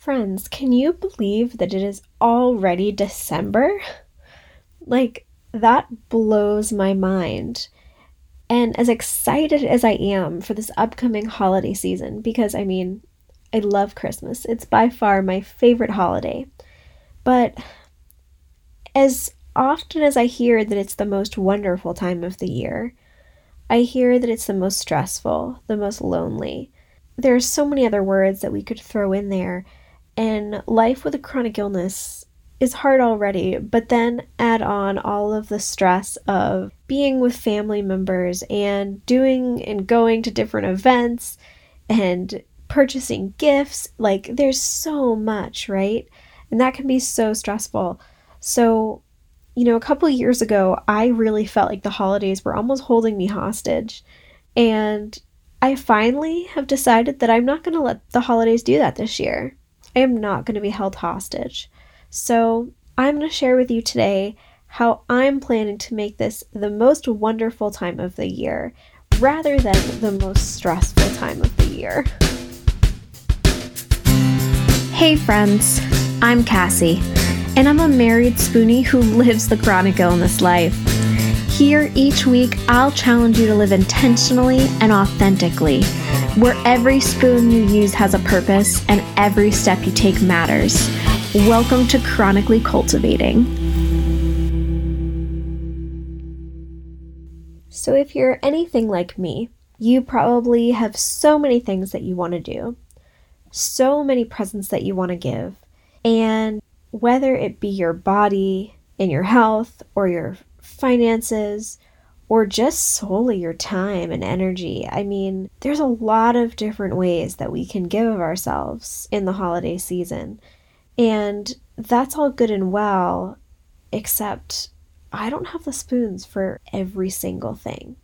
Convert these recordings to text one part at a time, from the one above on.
Friends, can you believe that it is already December? Like, that blows my mind. And as excited as I am for this upcoming holiday season, because I mean, I love Christmas, it's by far my favorite holiday. But as often as I hear that it's the most wonderful time of the year, I hear that it's the most stressful, the most lonely. There are so many other words that we could throw in there, and life with a chronic illness is hard already, but then add on all of the stress of being with family members and doing and going to different events and purchasing gifts. Like, there's so much, right? And that can be so stressful. So, you know, a couple years ago, I really felt like the holidays were almost holding me hostage. And I finally have decided that I'm not going to let the holidays do that this year. I am not going to be held hostage. So, I'm going to share with you today how I'm planning to make this the most wonderful time of the year rather than the most stressful time of the year. Hey, friends, I'm Cassie, and I'm a married spoonie who lives the chronic illness life. Here each week, I'll challenge you to live intentionally and authentically, where every spoon you use has a purpose and every step you take matters. Welcome to Chronically Cultivating. So, if you're anything like me, you probably have so many things that you want to do, so many presents that you want to give, and whether it be your body and your health or your finances or just solely your time and energy. I mean, there's a lot of different ways that we can give of ourselves in the holiday season. And that's all good and well, except I don't have the spoons for every single thing.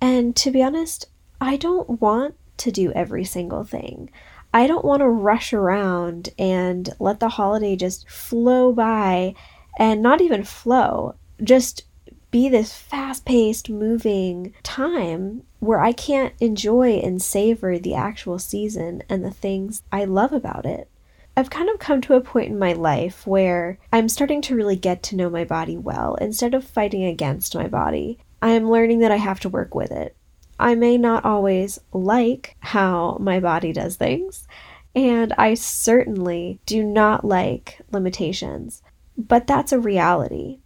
And to be honest, I don't want to do every single thing. I don't want to rush around and let the holiday just flow by and not even flow, just be this fast paced, moving time where I can't enjoy and savor the actual season and the things I love about it. I've kind of come to a point in my life where I'm starting to really get to know my body well instead of fighting against my body. I am learning that I have to work with it. I may not always like how my body does things, and I certainly do not like limitations, but that's a reality.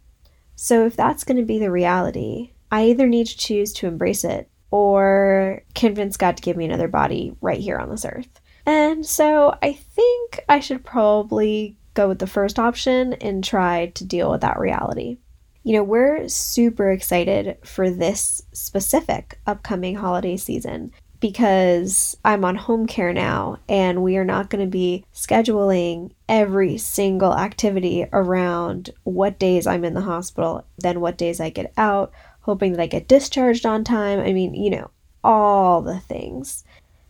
So if that's going to be the reality, I either need to choose to embrace it or convince God to give me another body right here on this earth. And so I think I should probably go with the first option and try to deal with that reality. You know, we're super excited for this specific upcoming holiday season because I'm on home care now and we are not going to be scheduling every single activity around what days I'm in the hospital, then what days I get out, hoping that I get discharged on time. I mean, you know, all the things.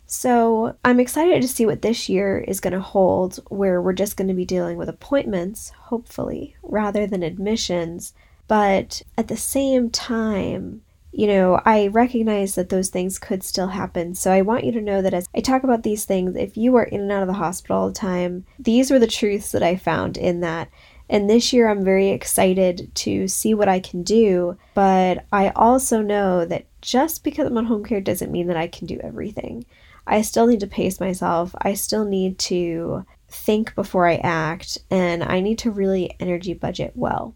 So I'm excited to see what this year is going to hold, where we're just going to be dealing with appointments, hopefully, rather than admissions. But at the same time, you know, I recognize that those things could still happen. So I want you to know that as I talk about these things, if you are in and out of the hospital all the time, these were the truths that I found in that. And this year I'm very excited to see what I can do, but I also know that just because I'm on home care doesn't mean that I can do everything. I still need to pace myself. I still need to think before I act, and I need to really energy budget well.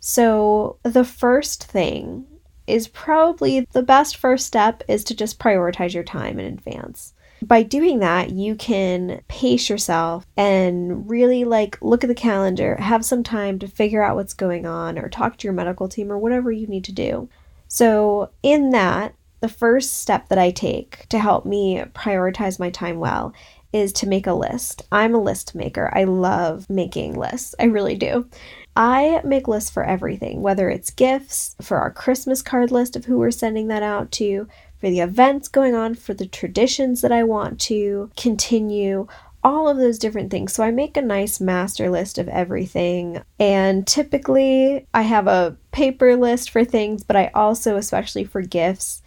So, the first thing is probably the best first step is to just prioritize your time in advance. By doing that, you can pace yourself and really like look at the calendar, have some time to figure out what's going on or talk to your medical team or whatever you need to do. So, in that, the first step that I take to help me prioritize my time well is to make a list. I'm a list maker. I love making lists. I really do. I make lists for everything, whether it's gifts, for our Christmas card list of who we're sending that out to, for the events going on, for the traditions that I want to continue, all of those different things. So I make a nice master list of everything. And typically I have a paper list for things, but I also, especially for gifts,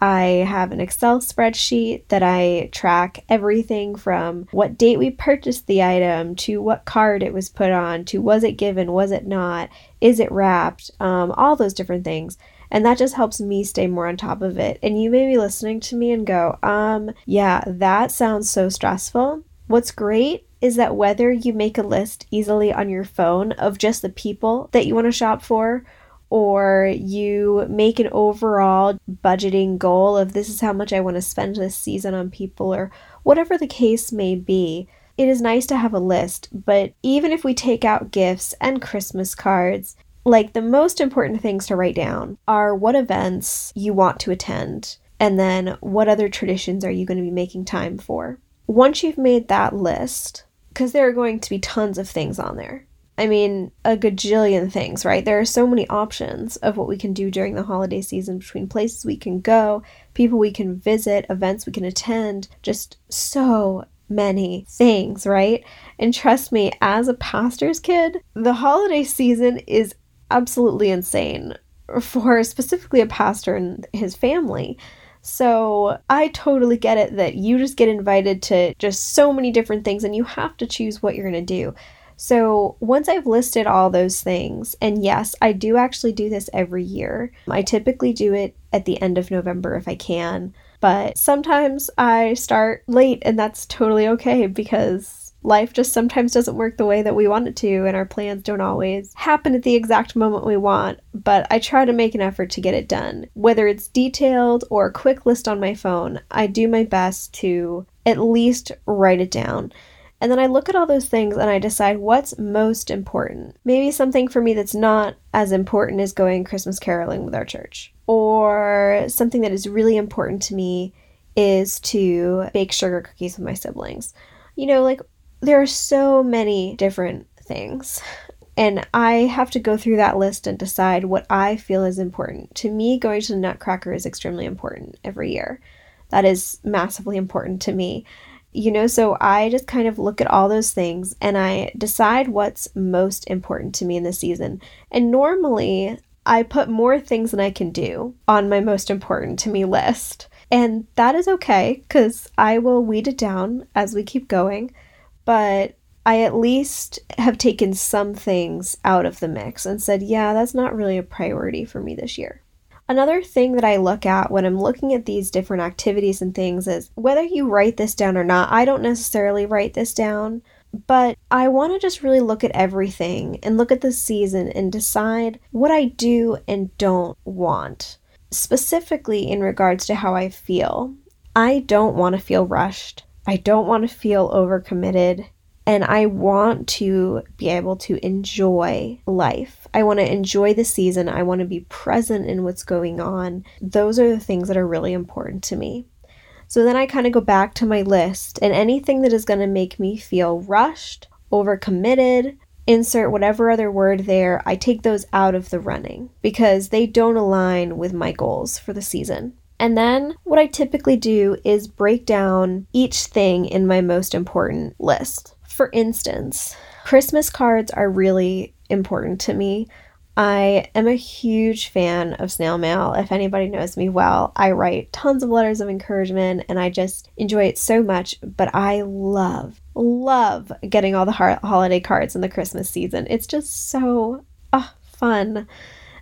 I have an Excel spreadsheet that I track everything from what date we purchased the item to what card it was put on to was it given, was it not, is it wrapped, um, all those different things. And that just helps me stay more on top of it. And you may be listening to me and go, um, yeah, that sounds so stressful. What's great is that whether you make a list easily on your phone of just the people that you want to shop for, or you make an overall budgeting goal of this is how much I want to spend this season on people, or whatever the case may be, it is nice to have a list. But even if we take out gifts and Christmas cards, like the most important things to write down are what events you want to attend, and then what other traditions are you going to be making time for. Once you've made that list, because there are going to be tons of things on there. I mean, a gajillion things, right? There are so many options of what we can do during the holiday season between places we can go, people we can visit, events we can attend, just so many things, right? And trust me, as a pastor's kid, the holiday season is absolutely insane for specifically a pastor and his family. So I totally get it that you just get invited to just so many different things and you have to choose what you're going to do. So once I've listed all those things, and yes, I do actually do this every year, I typically do it at the end of November if I can. But sometimes I start late, and that's totally okay because life just sometimes doesn't work the way that we want it to, and our plans don't always happen at the exact moment we want. But I try to make an effort to get it done. Whether it's detailed or a quick list on my phone, I do my best to at least write it down. And then I look at all those things and I decide what's most important. Maybe something for me that's not as important as going Christmas caroling with our church. Or something that is really important to me is to bake sugar cookies with my siblings. You know, like there are so many different things. And I have to go through that list and decide what I feel is important. To me, going to the Nutcracker is extremely important every year. That is massively important to me. You know, so I just kind of look at all those things and I decide what's most important to me in the season. And normally, I put more things than I can do on my most important to me list. And that is okay because I will weed it down as we keep going but I at least have taken some things out of the mix and said, yeah, that's not really a priority for me this year. Another thing that I look at when I'm looking at these different activities and things is whether you write this down or not, I don't necessarily write this down, but I want to just really look at everything and look at the season and decide what I do and don't want. Specifically in regards to how I feel. I don't want to feel rushed. I don't want to feel overcommitted and I want to be able to enjoy life. I want to enjoy the season. I want to be present in what's going on. Those are the things that are really important to me. So then I kind of go back to my list, and anything that is going to make me feel rushed, overcommitted, insert whatever other word there, I take those out of the running because they don't align with my goals for the season. And then what I typically do is break down each thing in my most important list. For instance, Christmas cards are really important to me. I am a huge fan of snail mail. If anybody knows me well, I write tons of letters of encouragement and I just enjoy it so much. But I love, love getting all the holiday cards in the Christmas season. It's just so uh, fun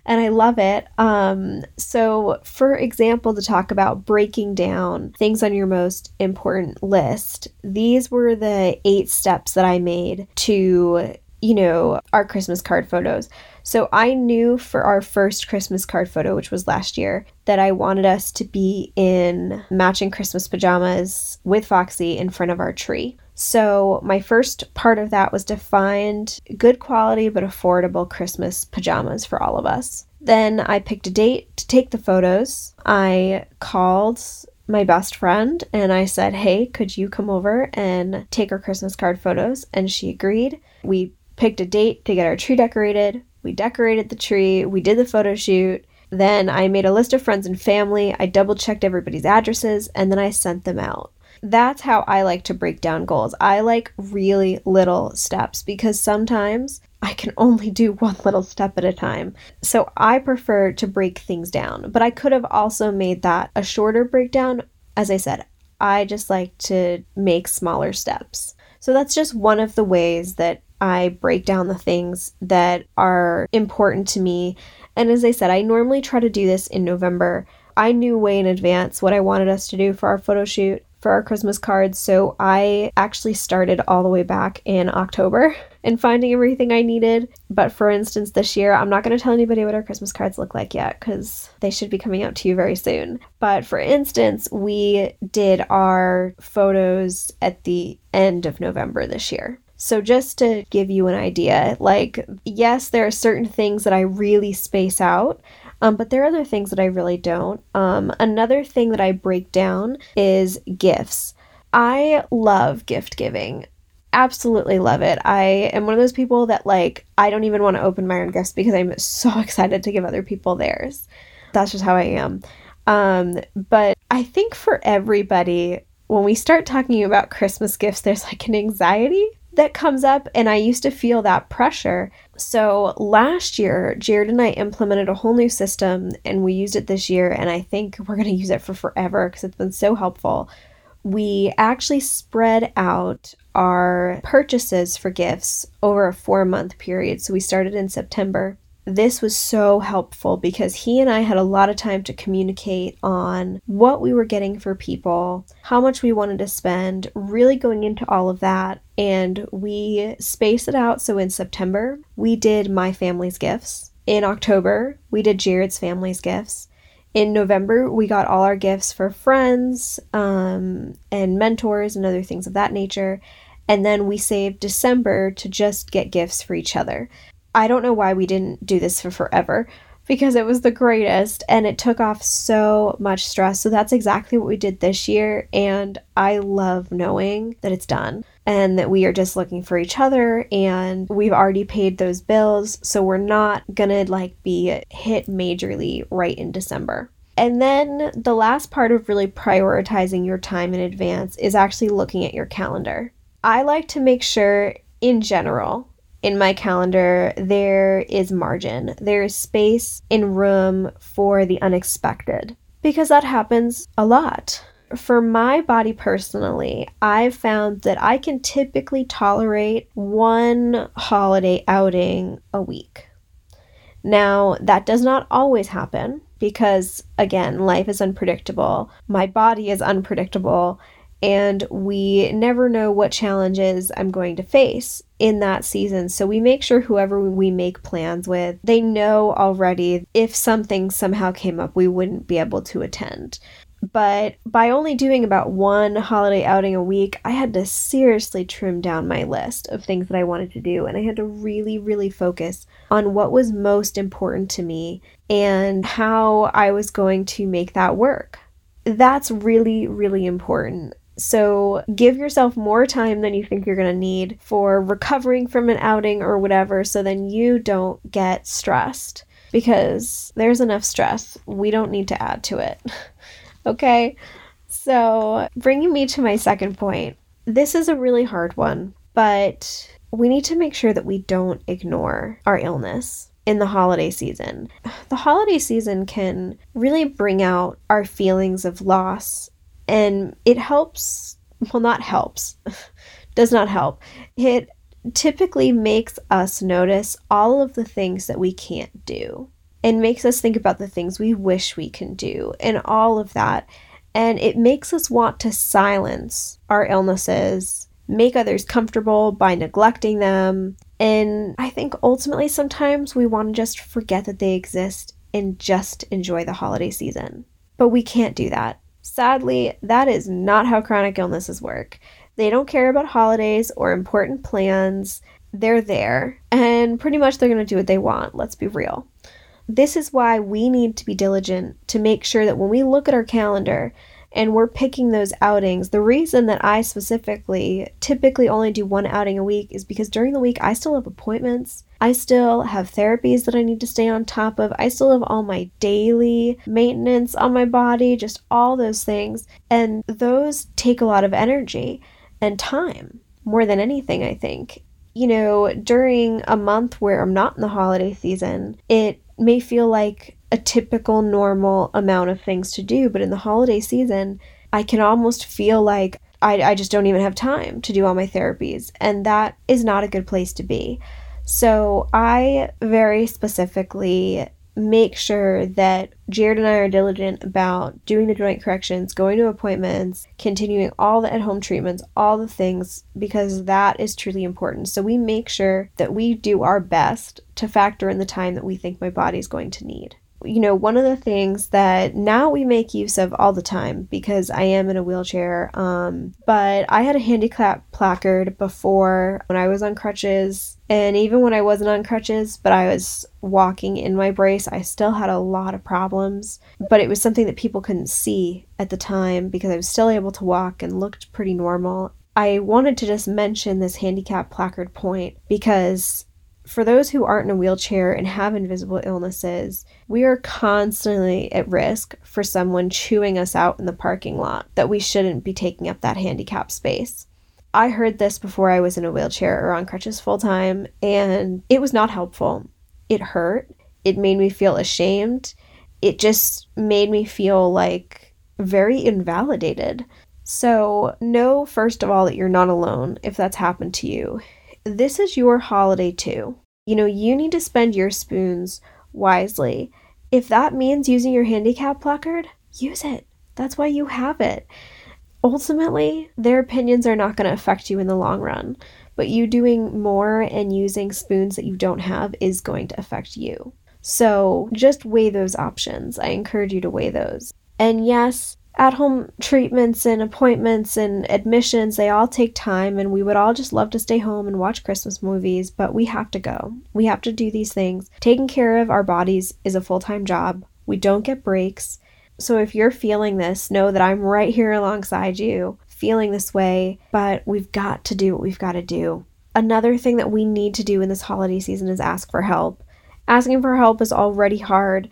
and I love it. Um, so, for example, to talk about breaking down things on your most important list, these were the eight steps that I made to, you know, our Christmas card photos. So, I knew for our first Christmas card photo, which was last year, that I wanted us to be in matching Christmas pajamas with Foxy in front of our tree. So, my first part of that was to find good quality but affordable Christmas pajamas for all of us. Then I picked a date to take the photos. I called my best friend and I said, Hey, could you come over and take our Christmas card photos? And she agreed. We picked a date to get our tree decorated. We decorated the tree. We did the photo shoot. Then I made a list of friends and family. I double checked everybody's addresses and then I sent them out that's how I like to break down goals. I like really little steps because sometimes I can only do one little step at a time. So I prefer to break things down, but I could have also made that a shorter breakdown. As I said, I just like to make smaller steps. So that's just one of the ways that I break down the things that are important to me. And as I said, I normally try to do this in November. I knew way in advance what I wanted us to do for our photo shoot for our Christmas cards. So I actually started all the way back in October and finding everything I needed. But for instance, this year, I'm not going to tell anybody what our Christmas cards look like yet because they should be coming out to you very soon. But for instance, we did our photos at the end of November this year. So, just to give you an idea, like, yes, there are certain things that I really space out, um, but there are other things that I really don't. Um, another thing that I break down is gifts. I love gift giving. Absolutely love it. I am one of those people that, like, I don't even want to open my own gifts because I'm so excited to give other people theirs. That's just how I am. Um, but I think for everybody, when we start talking about Christmas gifts, there's like an anxiety that comes up, and I used to feel that pressure. So last year, Jared and I implemented a whole new system, and we used it this year, and I think we're going to use it for forever because it's been so helpful. We actually spread out our purchases for gifts over a four month period. So we started in September this was so helpful because he and I had a lot of time to communicate on what we were getting for people, how much we wanted to spend, really going into all of that. And we spaced it out. So in September, we did my family's gifts. In October, we did Jared's family's gifts. In November, we got all our gifts for friends um, and mentors and other things of that nature. And then we saved December to just get gifts for each other. I don't know why we didn't do this for forever because it was the greatest and it took off so much stress. So that's exactly what we did this year. And I love knowing that it's done and that we are just looking for each other and we've already paid those bills. So we're not gonna like be hit majorly right in December. And then the last part of really prioritizing your time in advance is actually looking at your calendar. I like to make sure in general in my calendar, there is margin. There is space in room for the unexpected because that happens a lot. For my body personally, I've found that I can typically tolerate one holiday outing a week. Now, that does not always happen because, again, life is unpredictable. My body is unpredictable and we never know what challenges I'm going to face in that season. So we make sure whoever we make plans with, they know already if something somehow came up, we wouldn't be able to attend. But by only doing about one holiday outing a week, I had to seriously trim down my list of things that I wanted to do. And I had to really, really focus on what was most important to me and how I was going to make that work. That's really, really important. So give yourself more time than you think you're going to need for recovering from an outing or whatever so then you don't get stressed because there's enough stress. We don't need to add to it. okay? So, bringing me to my second point, this is a really hard one, but we need to make sure that we don't ignore our illness in the holiday season. The holiday season can really bring out our feelings of loss and it helps well not helps does not help. It typically makes us notice all of the things that we can't do and makes us think about the things we wish we can do and all of that. And it makes us want to silence our illnesses make others comfortable by neglecting them. And i think ultimately sometimes we want to just forget that they exist and just enjoy the holiday season. But we can't do that Sadly, that is not how chronic illnesses work. They don't care about holidays or important plans. They're there, and pretty much they're going to do what they want, let's be real. This is why we need to be diligent to make sure that when we look at our calendar and we're picking those outings, the reason that I specifically typically only do one outing a week is because during the week I still have appointments. I still have therapies that I need to stay on top of. I still have all my daily maintenance on my body, just all those things. And those take a lot of energy and time more than anything, I think. You know, during a month where I'm not in the holiday season, it may feel like a typical normal amount of things to do, but in the holiday season, I can almost feel like I, I just don't even have time to do all my therapies. And that is not a good place to be. So I very specifically make sure that Jared and I are diligent about doing the joint corrections, going to appointments, continuing all the at home treatments, all the things, because that is truly important. So we make sure that we do our best to factor in the time that we think my body is going to need you know, one of the things that now we make use of all the time because I am in a wheelchair. Um, but I had a handicap placard before when I was on crutches, and even when I wasn't on crutches, but I was walking in my brace, I still had a lot of problems. But it was something that people couldn't see at the time because I was still able to walk and looked pretty normal. I wanted to just mention this handicap placard point because for those who aren't in a wheelchair and have invisible illnesses, we are constantly at risk for someone chewing us out in the parking lot that we shouldn't be taking up that handicap space. I heard this before I was in a wheelchair or on crutches full time, and it was not helpful. It hurt. It made me feel ashamed. It just made me feel like very invalidated. So, know first of all that you're not alone if that's happened to you this is your holiday too. You know, you need to spend your spoons wisely. If that means using your handicap placard, use it. That's why you have it. Ultimately, their opinions are not going to affect you in the long run, but you doing more and using spoons that you don't have is going to affect you. So just weigh those options. I encourage you to weigh those. And yes, at home treatments and appointments and admissions, they all take time, and we would all just love to stay home and watch Christmas movies, but we have to go. We have to do these things. Taking care of our bodies is a full time job. We don't get breaks. So if you're feeling this, know that I'm right here alongside you, feeling this way, but we've got to do what we've got to do. Another thing that we need to do in this holiday season is ask for help. Asking for help is already hard,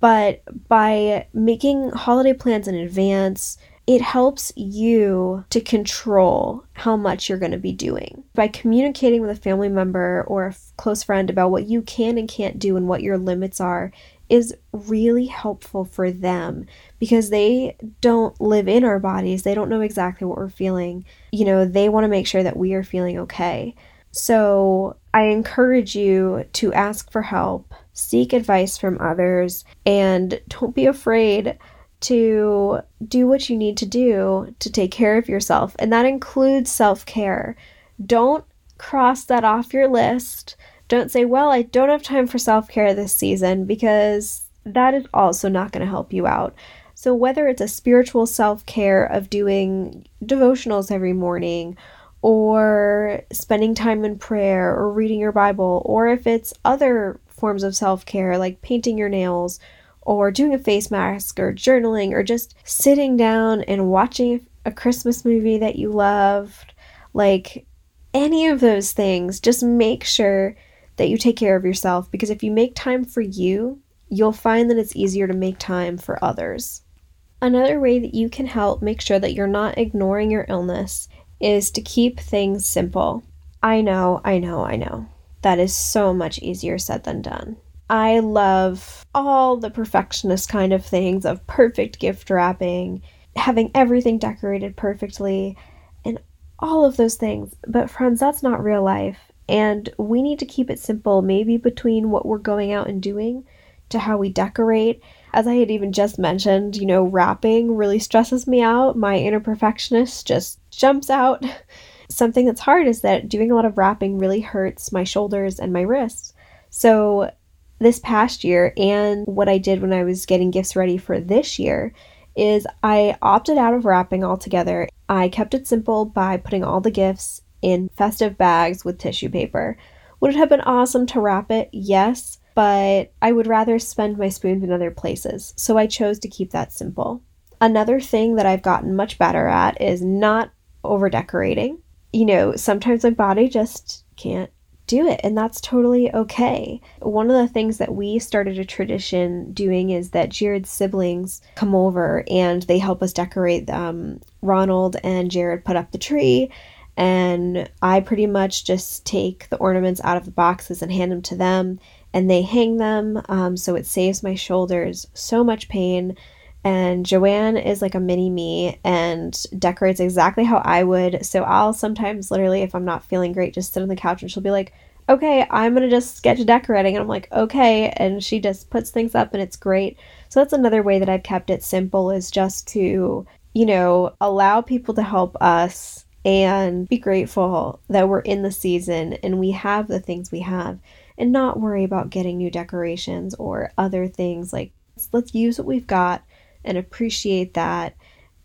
but by making holiday plans in advance, it helps you to control how much you're going to be doing. By communicating with a family member or a close friend about what you can and can't do and what your limits are is really helpful for them because they don't live in our bodies. They don't know exactly what we're feeling. You know, they want to make sure that we are feeling okay. So I encourage you to ask for help seek advice from others, and don't be afraid to do what you need to do to take care of yourself. And that includes self care. Don't cross that off your list. Don't say, well, I don't have time for self care this season because that is also not going to help you out. So, whether it's a spiritual self care of doing devotionals every morning, or spending time in prayer, or reading your Bible, or if it's other forms of self care, like painting your nails, or doing a face mask, or journaling, or just sitting down and watching a Christmas movie that you loved. Like any of those things, just make sure that you take care of yourself because if you make time for you, you'll find that it's easier to make time for others. Another way that you can help make sure that you're not ignoring your illness is to keep things simple. I know, I know, I know that is so much easier said than done. I love all the perfectionist kind of things of perfect gift wrapping, having everything decorated perfectly, and all of those things. But, friends, that's not real life. And we need to keep it simple, maybe between what we're going out and doing to how we decorate. As I had even just mentioned, you know, wrapping really stresses me out. My inner perfectionist just jumps out. something that's hard is that doing a lot of wrapping really hurts my shoulders and my wrists. So, this past year, and what I did when I was getting gifts ready for this year, is I opted out of wrapping altogether. I kept it simple by putting all the gifts in festive bags with tissue paper. Would it have been awesome to wrap it? Yes, but I would rather spend my spoons in other places, so I chose to keep that simple. Another thing that I've gotten much better at is not over decorating you know, sometimes my body just can't do it, and that's totally okay. One of the things that we started a tradition doing is that Jared's siblings come over and they help us decorate. Um, Ronald and Jared put up the tree, And I pretty much just take the ornaments out of the boxes and hand them to them, and they hang them. Um, so it saves my shoulders so much pain. And Joanne is like a mini me and decorates exactly how I would. So I'll sometimes, literally, if I'm not feeling great, just sit on the couch and she'll be like, okay, I'm to just sketch decorating. And I'm like, okay. And she just puts things up and it's great. So that's another way that I've kept it simple is just to, you know, allow people to help us and be grateful that we're in the season and we have the things we have and not worry about getting new decorations or other things. Like, let's use what we've got and appreciate that,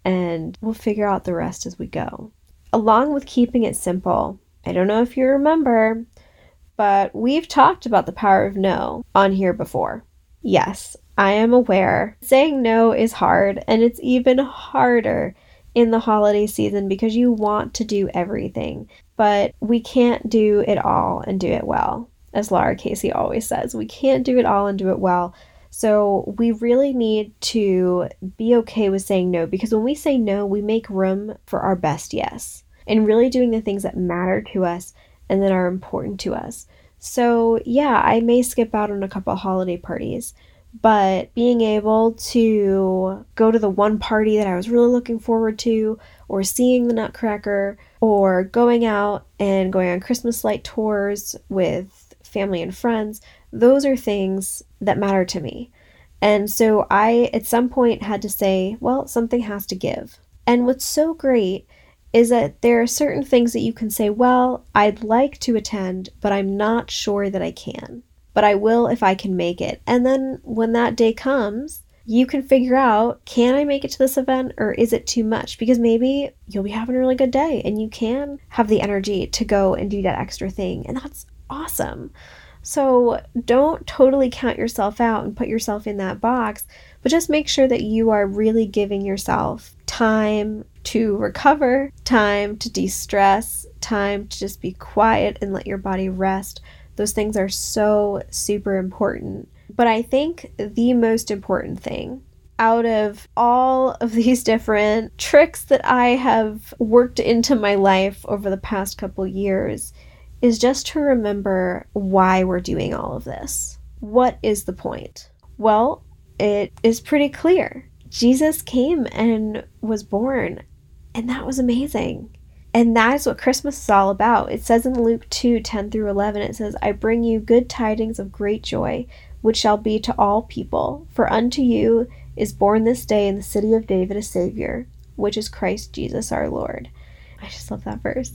and we'll figure out the rest as we go. Along with keeping it simple, I don't know if you remember, but we've talked about the power of no on here before. Yes, I am aware. Saying no is hard, and it's even harder in the holiday season because you want to do everything, but we can't do it all and do it well. As Lara Casey always says, we can't do it all and do it well. So we really need to be okay with saying no because when we say no, we make room for our best yes and really doing the things that matter to us and that are important to us. So, yeah, I may skip out on a couple holiday parties, but being able to go to the one party that I was really looking forward to, or seeing the Nutcracker, or going out and going on Christmas light tours with family and friends, those are things that matter to me. And so I, at some point, had to say, well, something has to give. And what's so great is that there are certain things that you can say, well, I'd like to attend, but I'm not sure that I can. But I will if I can make it. And then when that day comes, you can figure out can I make it to this event or is it too much? Because maybe you'll be having a really good day and you can have the energy to go and do that extra thing. And that's awesome. So don't totally count yourself out and put yourself in that box, but just make sure that you are really giving yourself time to recover, time to de stress, time to just be quiet and let your body rest. Those things are so super important. But I think the most important thing out of all of these different tricks that I have worked into my life over the past couple years is just to remember why we're doing all of this. What is the point? Well, it is pretty clear. Jesus came and was born and that was amazing. And that is what Christmas is all about. It says in Luke 2 10 through 11, it says, I bring you good tidings of great joy, which shall be to all people. For unto you is born this day in the city of David a Savior, which is Christ Jesus our Lord. I just love that verse.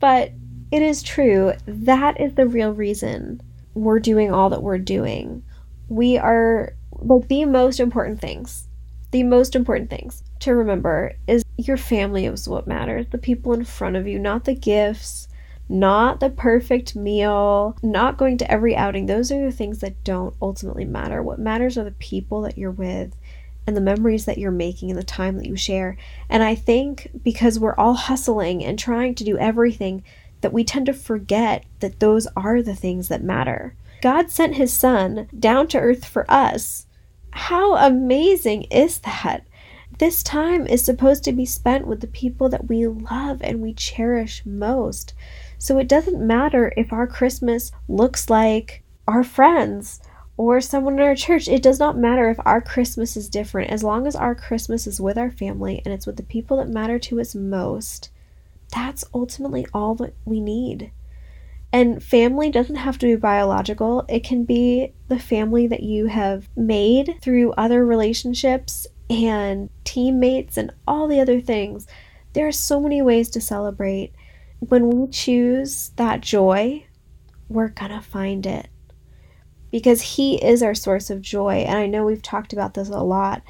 But it is true. That is the real reason we're doing all that we're doing. We are like the most important things the most important things to remember is your family is what matters. The people in front of you, not the gifts, not the perfect meal, not going to every outing. Those are the things that don't ultimately matter. What matters are the people that you're with and the memories that you're making and the time that you share. And I think because we're all hustling and trying to do everything, that we tend to forget that those are the things that matter. God sent his son down to earth for us how amazing is that? This time is supposed to be spent with the people that we love and we cherish most. So it doesn't matter if our Christmas looks like our friends or someone in our church. It does not matter if our Christmas is different. As long as our Christmas is with our family and it's with the people that matter to us most, that's ultimately all that we need. And family doesn't have to be biological, it can be the family that you have made through other relationships and teammates and all the other things. There are so many ways to celebrate. When we choose that joy, we're gonna find it because He is our source of joy. And I know we've talked about this a lot,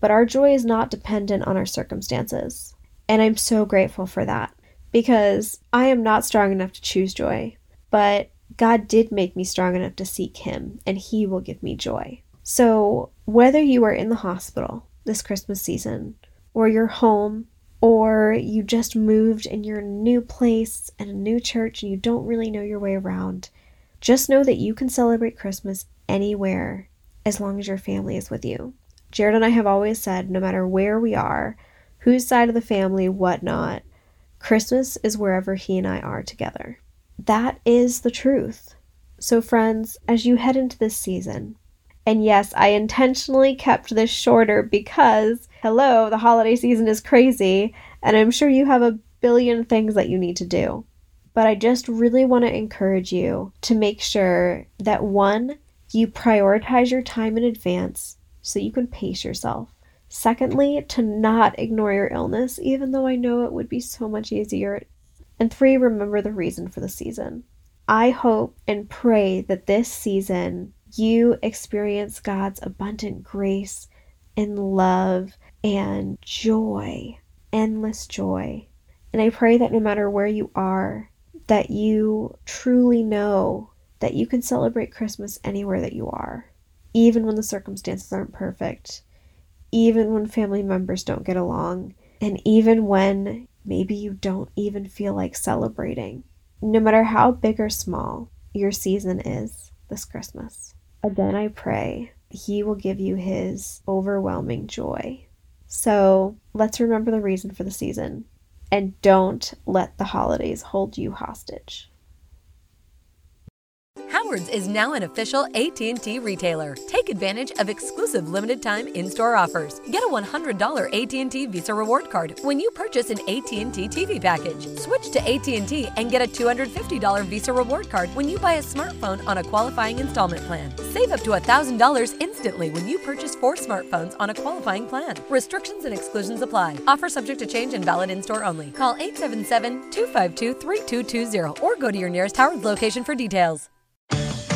but our joy is not dependent on our circumstances. And I'm so grateful for that because I am not strong enough to choose joy. But God did make me strong enough to seek Him, and He will give me joy. So, whether you are in the hospital this Christmas season, or you're home, or you just moved and you're in a new place and a new church and you don't really know your way around, just know that you can celebrate Christmas anywhere as long as your family is with you. Jared and I have always said no matter where we are, whose side of the family, whatnot, Christmas is wherever He and I are together. That is the truth. So, friends, as you head into this season, and yes, I intentionally kept this shorter because, hello, the holiday season is crazy, and I'm sure you have a billion things that you need to do. But I just really want to encourage you to make sure that one, you prioritize your time in advance so you can pace yourself. Secondly, to not ignore your illness, even though I know it would be so much easier. And three, remember the reason for the season. I hope and pray that this season you experience God's abundant grace and love and joy, endless joy. And I pray that no matter where you are, that you truly know that you can celebrate Christmas anywhere that you are, even when the circumstances aren't perfect, even when family members don't get along, and even when maybe you don't even feel like celebrating. No matter how big or small your season is this Christmas. Again, I pray He will give you His overwhelming joy. So let's remember the reason for the season and don't let the holidays hold you hostage. Howard's is now an official AT&T retailer. Take advantage of exclusive limited-time in-store offers. Get a $100 AT&T Visa reward card when you purchase an AT&T TV package. Switch to AT&T and get a $250 Visa reward card when you buy a smartphone on a qualifying installment plan. Save up to $1,000 instantly when you purchase four smartphones on a qualifying plan. Restrictions and exclusions apply. Offer subject to change and valid in-store only. Call 877-252-3220 or go to your nearest Howard's location for details